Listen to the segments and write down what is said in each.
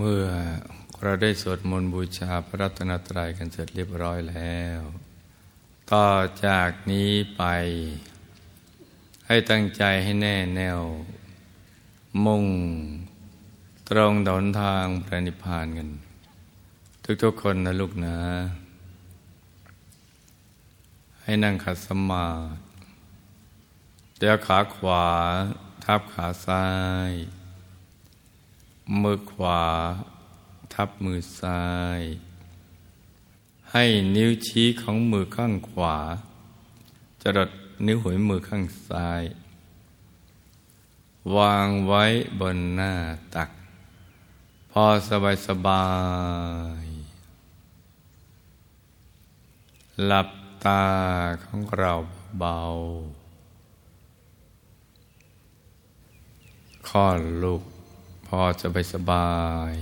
เมื่อเราได้สวดมนต์บูชาพระรัตนตรัยกันเสร็จเรียบร้อยแล้ว ต่อจากนี้ไป ให้ตั้งใจให้แน่แน่ว มุ่งตรงดนทางพระนิพพานกัน ทุกๆคนนะลูกนะ ให้นั่งขัดสมาธิเดี๋ยวขาขวา ทับขาซ้าย มือขวา ทับมือซ้าย ให้นิ้วชี้ของมือข้างขวาจะดดนิ้วหัวมือข้างซ้าย วางไว้บนหน้าตัก พอสบายสบาย หลับตาของเราเบาคลอดลูก พอจะไปสบาย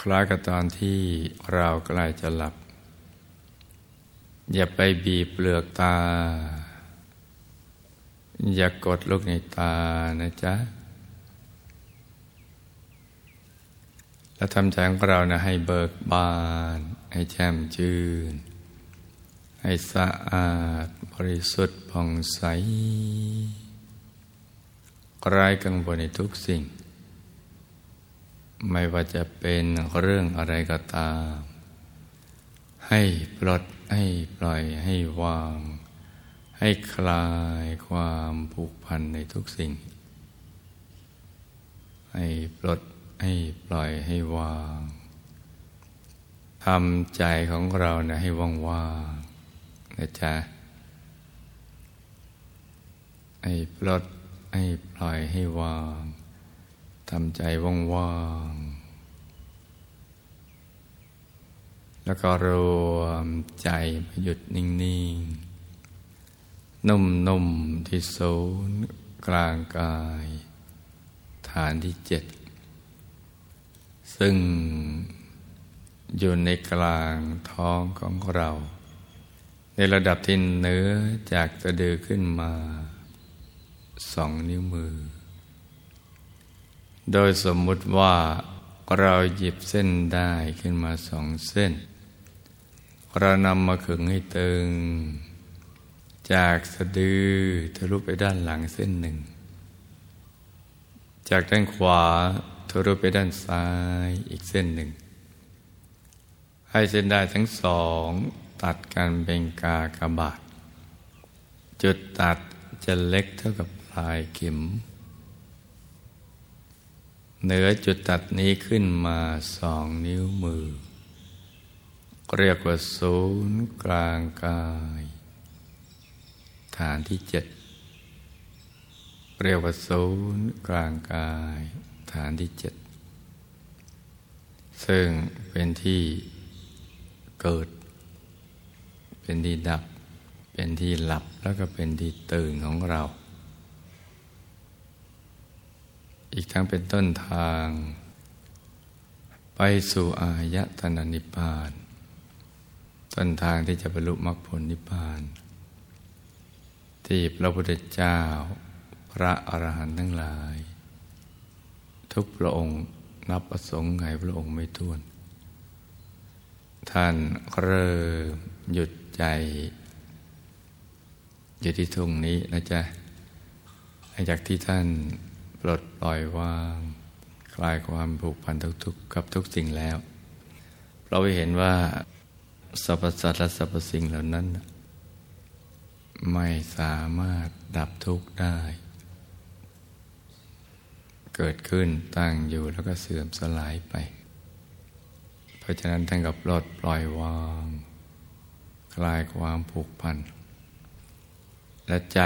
คล้ายกับตอนที่เราใกล้จะหลับ อย่าไปบีบเปลือกตา อย่ากกดลูกในตานะจ๊ะ แล้วทำใจของเรานะให้เบิกบาน ให้แช่มชื่น ให้สะอาดบริสุทธิ์ผ่องใส ไร้กังวลในทุกสิ่ง ไม่ว่าจะเป็นเรื่องอะไรก็ตาม ให้ปลดให้ปล่อยให้วาง ให้คลายความผูกพันในทุกสิ่ง ให้ปลดให้ปล่อยให้วางทำใจของเรานะให้ว่างว่างนะจ๊ะให้ปลด ให้ปล่อยให้วางทำใจว่างๆ แล้วก็รวมใจมาหยุดนิ่งๆ นุ่มๆ ที่ศูนย์กลางกาย ฐานที่เจ็ด ซึ่งอยู่ในกลางท้องของเรา ในระดับที่เนื้อจากสะดือขึ้นมา สองนิ้วมือ โดยสมมุติว่าเราหยิบเส้นได้ขึ้นมาสองเส้น เรานำมาขึงให้ตึง จากสะดือทะลุไปด้านหลังเส้นหนึ่ง จากด้านขวาทะลุไปด้านซ้ายอีกเส้นหนึ่ง ให้เส้นได้ทั้งสองตัดกันเป็นกากบาท จุดตัดจะเล็กเท่ากับ ลายเข็ม เหนือจุดตัดนี้ขึ้นมาสองนิ้วมือ เรียกว่าศูนย์กลางกาย ฐานที่เจ็ดเรียกว่าศูนย์กลางกาย ฐานที่เจ็ดซึ่งเป็นที่เกิด เป็นที่ดับ เป็นที่หลับแล้วก็เป็นที่ตื่นของเรา อีกทั้งเป็นต้นทาง ไปสู่อายตนะนิพพาน ต้นทางที่จะบรรลุมรรคผลนิพพาน ที่พระพุทธเจ้า พระอรหันต์ทั้งหลาย ทุกพระองค์นับประสงค์ไงพระองค์ไม่ท้วน ท่านเริ่มหยุดใจ อยู่ที่ทุ่งนี้นะจ๊ะหลังจากที่ท่าน ปลดปล่อยวาง คลายความผูกพันทุกๆกับทุกสิ่งแล้ว เราเห็นว่าสรรพสัตว์และสรรพสิ่งเหล่านั้น ไม่สามารถดับทุกข์ได้ เกิดขึ้นตั้งอยู่แล้วก็เสื่อมสลายไป เพราะฉะนั้นท่านกับปลดปล่อยวาง คลายความผูกพัน และใจ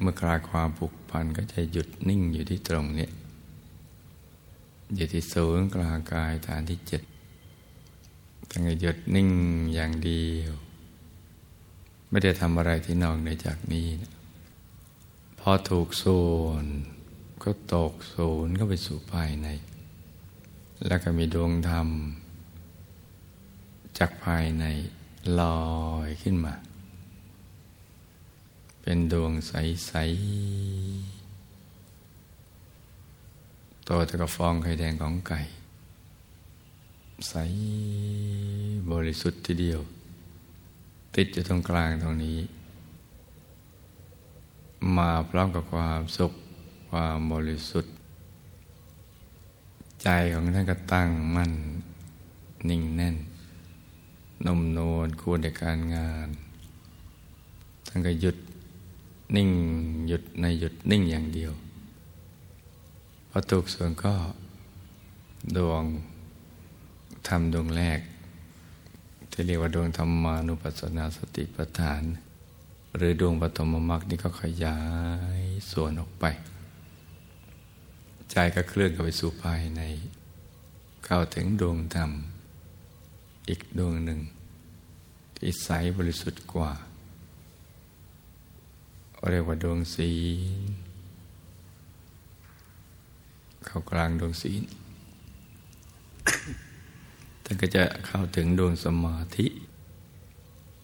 เมื่อคลายความผูก พันก็จะหยุดนิ่งอยู่ที่ตรงนี้อยู่ที่ศูนย์กลางกายฐานที่เจ็ดตั้งหยุดนิ่งอย่างเดียว ไม่ได้ทำอะไรที่นอกในจากนี้นะพอถูกส่วนก็ตกศูนย์ก็ไปสู่ภายใน แล้วก็มีดวงธรรม จากภายในลอยขึ้นมา เป็นดวงใส ๆ โตเท่ากับฟองไข่แดงของไก่ ใสบริสุทธิ์ทีเดียว ติดอยู่ตรงกลางตรงนี้ มาพร้อมกับความสุขความบริสุทธิ์ ใจของท่านก็ตั้งมั่น นิ่งแน่นนุ่มนวลควรในการงาน ท่านก็หยุด นิ่งหยุดในหยุดนิ่งอย่างเดียวพอถูกส่วนก็ดวงทำดวงแรก ที่เรียกว่าดวงธรรมานุปัสสนาสติปัฏฐาน หรือดวงปฐมมรรคนี่ก็ขยายส่วนออกไป ใจก็เคลื่อนเข้าไปสู่ภายใน เข้าถึงดวงธรรม อีกดวงหนึ่งที่ใสบริสุทธิ์กว่า เรียกว่าดวงศีลเข้ากลางดวงศีลท่านก็จะเข้าถึงดวงสมาธิ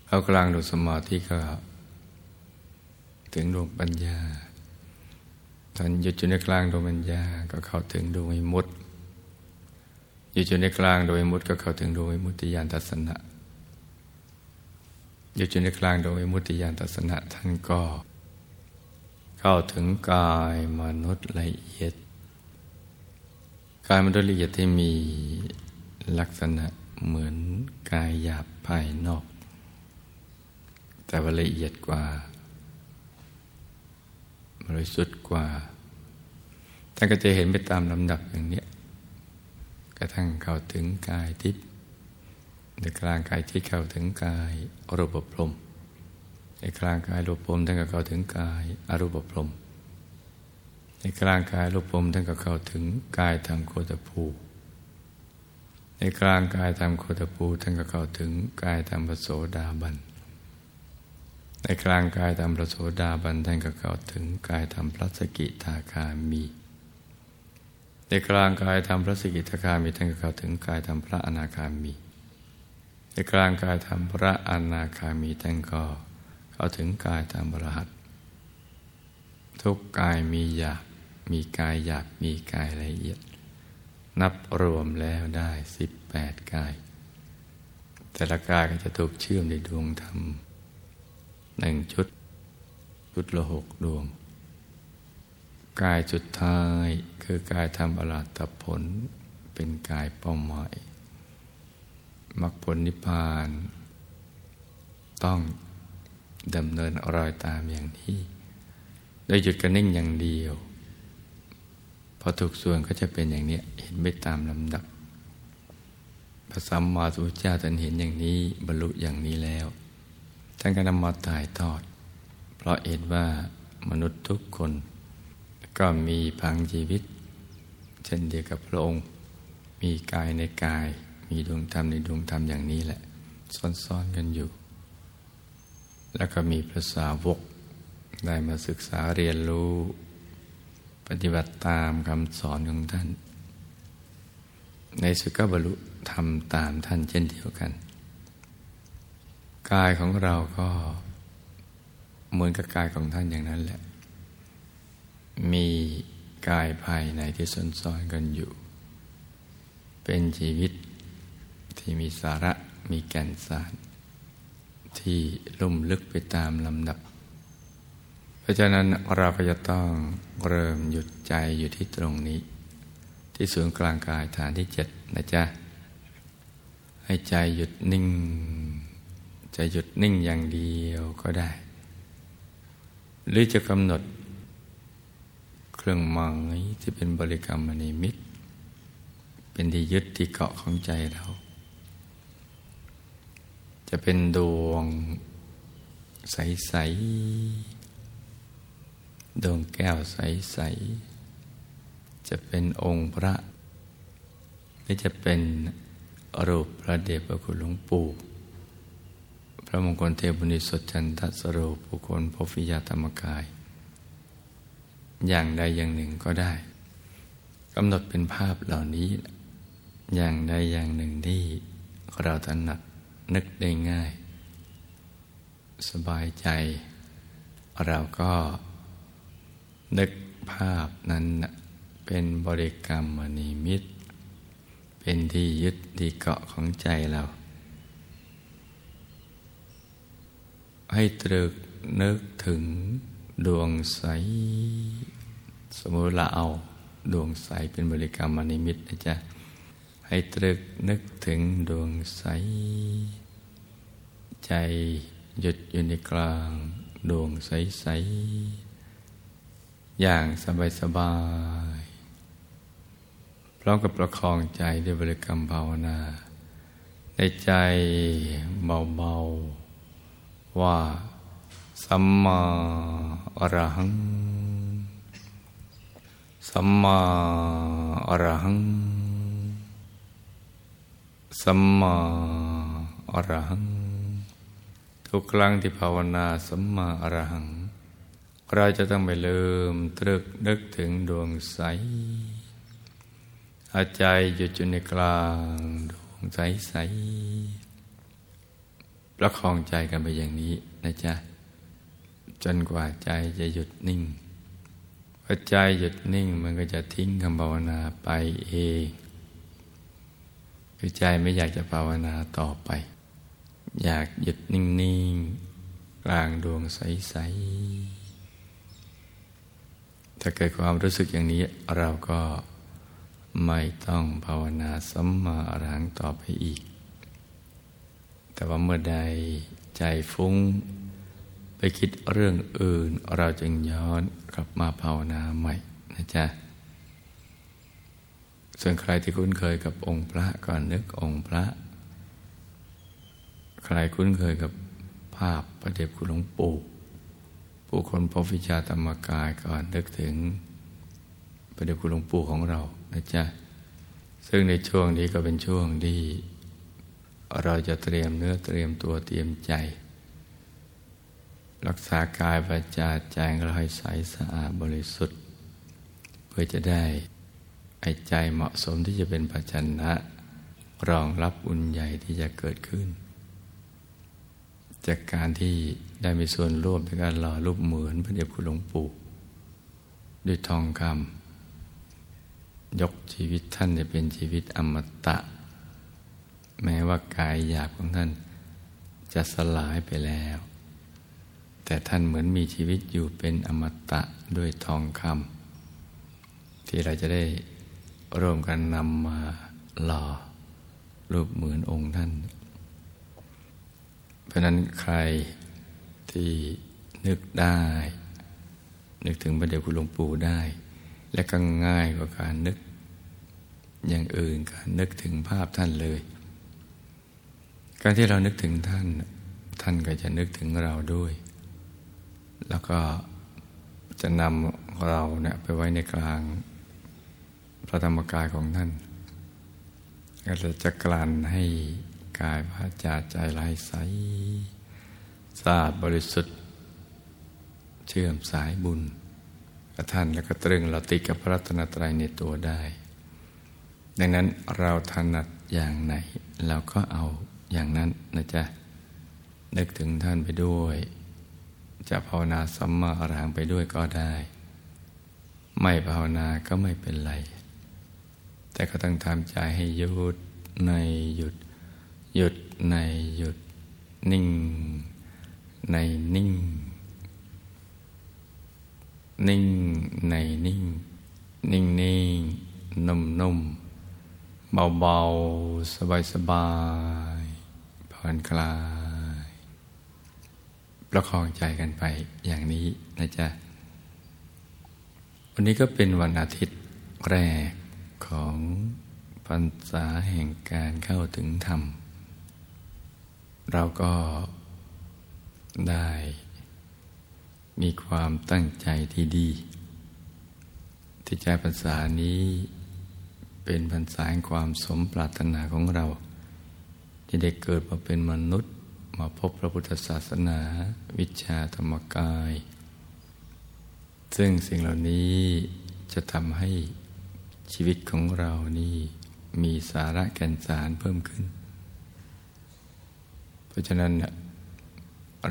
เข้ากลางดวงสมาธิก็ ถึงดวงปัญญาตอนหยุดอยู่ในกลางดวงปัญญา ก็เข้าถึงดวงวิมุตติหยุดอยู่ในกลางดวงวิมุตติก็เข้าถึงดวงวิมุตติญาณทัศนะหยุดอยู่ในกลางดวงวิมุตติญาณทัศนะท่านก็ เข้าถึงกายมนุษย์ละเอียด กายมนุษย์ละเอียดที่มีลักษณะเหมือนกายหยาบภายนอก แต่ว่าละเอียดกว่าบริสุทธิ์กว่าท่านก็จะเห็นไปตามลำดับอย่างนี้กระทั่งเข้าถึงกายทิพย์ในกลางกายที่เข้าถึงกายรูปพรม ในกลางกายรูปพรมท่านก็เข้าถึงกายอรูปพรมในกลางกายรูปพรมท่านก็เข้าถึงกายธรรมโคตภูในกลางกายธรรมโคตภูท่านก็เข้าถึงกายธรรมปโสดาบันในกลางกายธรรมปโสดาบันท่านก็เข้าถึงกายธรรมพระสกิทาคามี ในกลางกายธรรมพระสกิทาคามีท่านก็เข้าถึงกายธรรมพระอนาคามี ในกลางกายธรรมพระอนาคามีท่านก็ เข้าถึงกายตามบรหัส ทุกกายมีหยาบมีกายหยาบมีกายละเอียด นับรวมแล้วได้สิบแปดกาย แต่ละกายก็จะถูกเชื่อมในดวงธรรมหนึ่งชุด ชุดละหกดวง กายจุดท้ายคือกายทำอรหัตผล เป็นกายเป้าหมายมรรคผลนิพพาน ต้อง ดำเนินรอยตามอย่างนี้ โดยหยุดกระนิ่งอย่างเดียว พอถูกส่วนก็จะเป็นอย่างนี้เห็นไปตามลำดับพระสัมมาสัมพุทธเจ้าท่านเห็นอย่างนี้บรรลุอย่างนี้แล้วท่านก็นำมาถ่ายทอด เพราะเห็นว่ามนุษย์ทุกคนก็มีพังชีวิต เช่นเดียวกับพระองค์ มีกายในกาย มีดวงธรรมในดวงธรรมอย่างนี้แหละ ซ้อนๆกันอยู่ แล้วก็มีพระสาวกได้มาศึกษาเรียนรู้ ปฏิบัติตามคำสอนของท่าน ในสุกบรรลุทำตามท่านเช่นเดียวกัน กายของเราก็เหมือนกับกายของท่านอย่างนั้นแหละ มีกายภายในที่สนซ้อนกันอยู่ เป็นชีวิตที่มีสาระมีแก่นสาร ที่ลุ่มลึกไปตามลำดับ เพราะฉะนั้นเราก็จะต้องเริ่มหยุดใจอยู่ที่ตรงนี้ ที่ศูนย์กลางกายฐานที่เจ็ดนะจ๊ะ ให้ใจหยุดนิ่งใจหยุดนิ่งอย่างเดียวก็ได้ หรือจะกำหนด เครื่องหมายที่เป็นบริกรรมนิมิตเป็นที่ยึดที่เกาะของใจเรา จะเป็นดวงใส ๆ ดวงแก้วใส ๆ จะเป็นองค์พระไม่จะเป็นรูปพระเดชพระคุณหลวงปู่พระมงคลเทพุนิสดจันทสโรปุคลพฟิยาธรรมกาย อย่างใดอย่างหนึ่งก็ได้กำหนดเป็นภาพเหล่านี้ อย่างใดอย่างหนึ่งที่เราถนัด นึกได้ง่าย สบายใจ เราก็นึกภาพนั้นเป็นบริกรรมมณีมิตรเป็นที่ยึดที่เกาะของใจเรา ให้ตรึกนึกถึงดวงใส สมมติเราเอาดวงใสเป็นบริกรรมมณีมิตรนะจ๊ะให้ตรึกนึกถึงดวงใส ใจหยุดอยู่ในกลางดวงใส ๆ อย่างสบาย ๆ พร้อมกับประคองใจด้วยบริกรรมภาวนา ในใจเบา ๆ ว่าสัมมาอรหัง สัมมาอรหัง สัมมาอรหัง ทุกครั้งที่ภาวนาสัมมาอรหัง เราจะต้องไปเริ่มตรึกนึกถึงดวงใสอาใจหยุดอยู่ในกลางดวงใสใสประคองใจกันไปอย่างนี้นะจ๊ะ จนกว่าใจจะหยุดนิ่งพอใจหยุดนิ่งมันก็จะทิ้งคำภาวนาไปเองคือใจไม่อยากจะภาวนาต่อไป อยากหยุดนิ่ง ๆ กลางดวงใส ๆ ถ้าเกิดความรู้สึกอย่างนี้เราก็ไม่ต้องภาวนาสัมมาอรหังต่อไปอีก แต่ว่าเมื่อใดใจฟุ้ง ไปคิดเรื่องอื่น เราจึงย้อนกลับมาภาวนาใหม่นะจ๊ะส่วนใครที่คุ้นเคยกับองค์พระก่อนนึกองค์พระ ใครคุ้นเคยกับภาพพระเดชคุณหลวงปู่ผู้คนพบวิชาธรรมกายก่อนนึกถึงพระเดชคุณหลวงปู่ของเรานะจ๊ะซึ่งในช่วงนี้ก็เป็นช่วงที่เราจะเตรียมเนื้อเตรียมตัวเตรียมใจ รักษากายประจาใจเราให้ใสสะอาดบริสุทธิ์ เพื่อจะได้ไอใจเหมาะสมที่จะเป็นปัจจันนะรองรับอุ่นใหญ่ที่จะเกิดขึ้น จากการที่ได้มีส่วนร่วมในการหล่อรูปเหมือนพระเดชคุณหลวงปู่ด้วยทองคำยกชีวิตท่านจะเป็นชีวิตอมตะ แม้ว่ากายหยาบของท่านจะสลายไปแล้ว แต่ท่านเหมือนมีชีวิตอยู่เป็นอมตะด้วยทองคำที่เราจะได้ร่วมกันนำมาหล่อรูปเหมือนองค์ท่าน เพราะนั้นใครที่นึกได้ นึกถึงพระเดชคุณหลวงปู่ได้ และก็ง่ายกว่าการนึก อย่างอื่นการนึกถึงภาพท่านเลย การที่เรานึกถึงท่าน ท่านก็จะนึกถึงเราด้วย แล้วก็จะนำเราเนี่ยไปไว้ในกลางพระธรรมกายของท่านก็จะกลั่นให้ กายวาจาใจลายใสสะอาดบริสุทธิ์เชื่อมสายบุญกับท่านแล้วก็ตรึงเราติดกับพระรัตนตรัยในตัวได้ ดังนั้นเราถนัดอย่างไหน เราก็เอาอย่างนั้นนะจ๊ะ นึกถึงท่านไปด้วย จะภาวนาสัมมาอรหังไปด้วยก็ได้ ไม่ภาวนาก็ไม่เป็นไร แต่ก็ต้องทำใจให้หยุดในหยุด หยุดในหยุดนิ่ง ในนิ่ง นิ่งในนิ่ง นิ่งนิ่งนุ่มนุ่มเบาเบาสบายสบายผ่อนคลาย ประคองใจกันไปอย่างนี้นะจ๊ะ วันนี้ก็เป็นวันอาทิตย์แรกของพรรษาแห่งการเข้าถึงธรรม เราก็ได้มีความตั้งใจที่ดี ที่ใจภาษานี้เป็นภาษาแห่งความสมปรารถนาของเรา ที่ได้เกิดมาเป็นมนุษย์มาพบพระพุทธศาสนา วิชาธรรมกาย ซึ่งสิ่งเหล่านี้จะทำให้ชีวิตของเรานี่มีสาระแก่นสารเพิ่มขึ้น เพราะฉะนั้น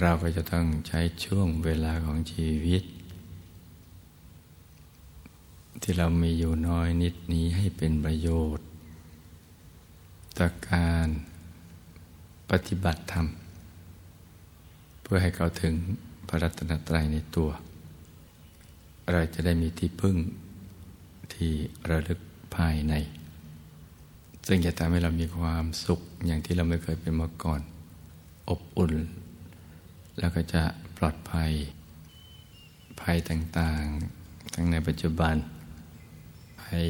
เราก็จะต้องใช้ช่วงเวลาของชีวิต ที่เรามีอยู่น้อยนิดนี้ให้เป็นประโยชน์ต่อการปฏิบัติธรรม เพื่อให้เขาถึงพระรัตนตรัยในตัว เราจะได้มีที่พึ่งที่ระลึกภายใน ซึ่งจะทำให้เรามีความสุขอย่างที่เราไม่เคยเป็นมาก่อน อบอุ่น แล้วก็จะปลอดภัย ภัยต่างๆ ทั้งในปัจจุบัน ภัย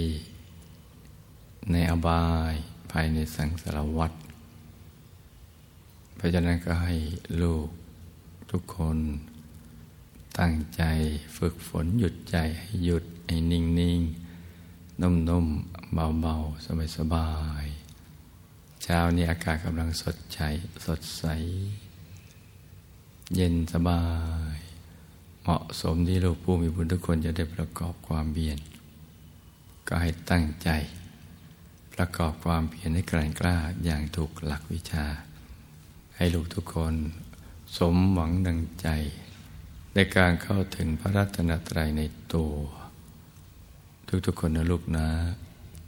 ในอบายภายในสังสารวัฏเพราะฉะนั้นก็ให้ลูกทุกคนตั้งใจฝึกฝนหยุดใจให้หยุด ให้นิ่งนิ่งนุ่ม ๆ เบา ๆ สบาย ๆ ช้านี้อากาศกำลังสดใสสดใส เย็นสบาย เหมาะสมที่ลูกผู้มีบุญทุกคนจะได้ประกอบความเบียน ก็ให้ตั้งใจ ประกอบความเพียรให้กลั่นกล้าอย่างถูกหลักวิชา ให้ลูกทุกคนสมหวังดังใจ ในการเข้าถึงพระรัตนตรัยในตัว ทุกๆคนนะลูกนะ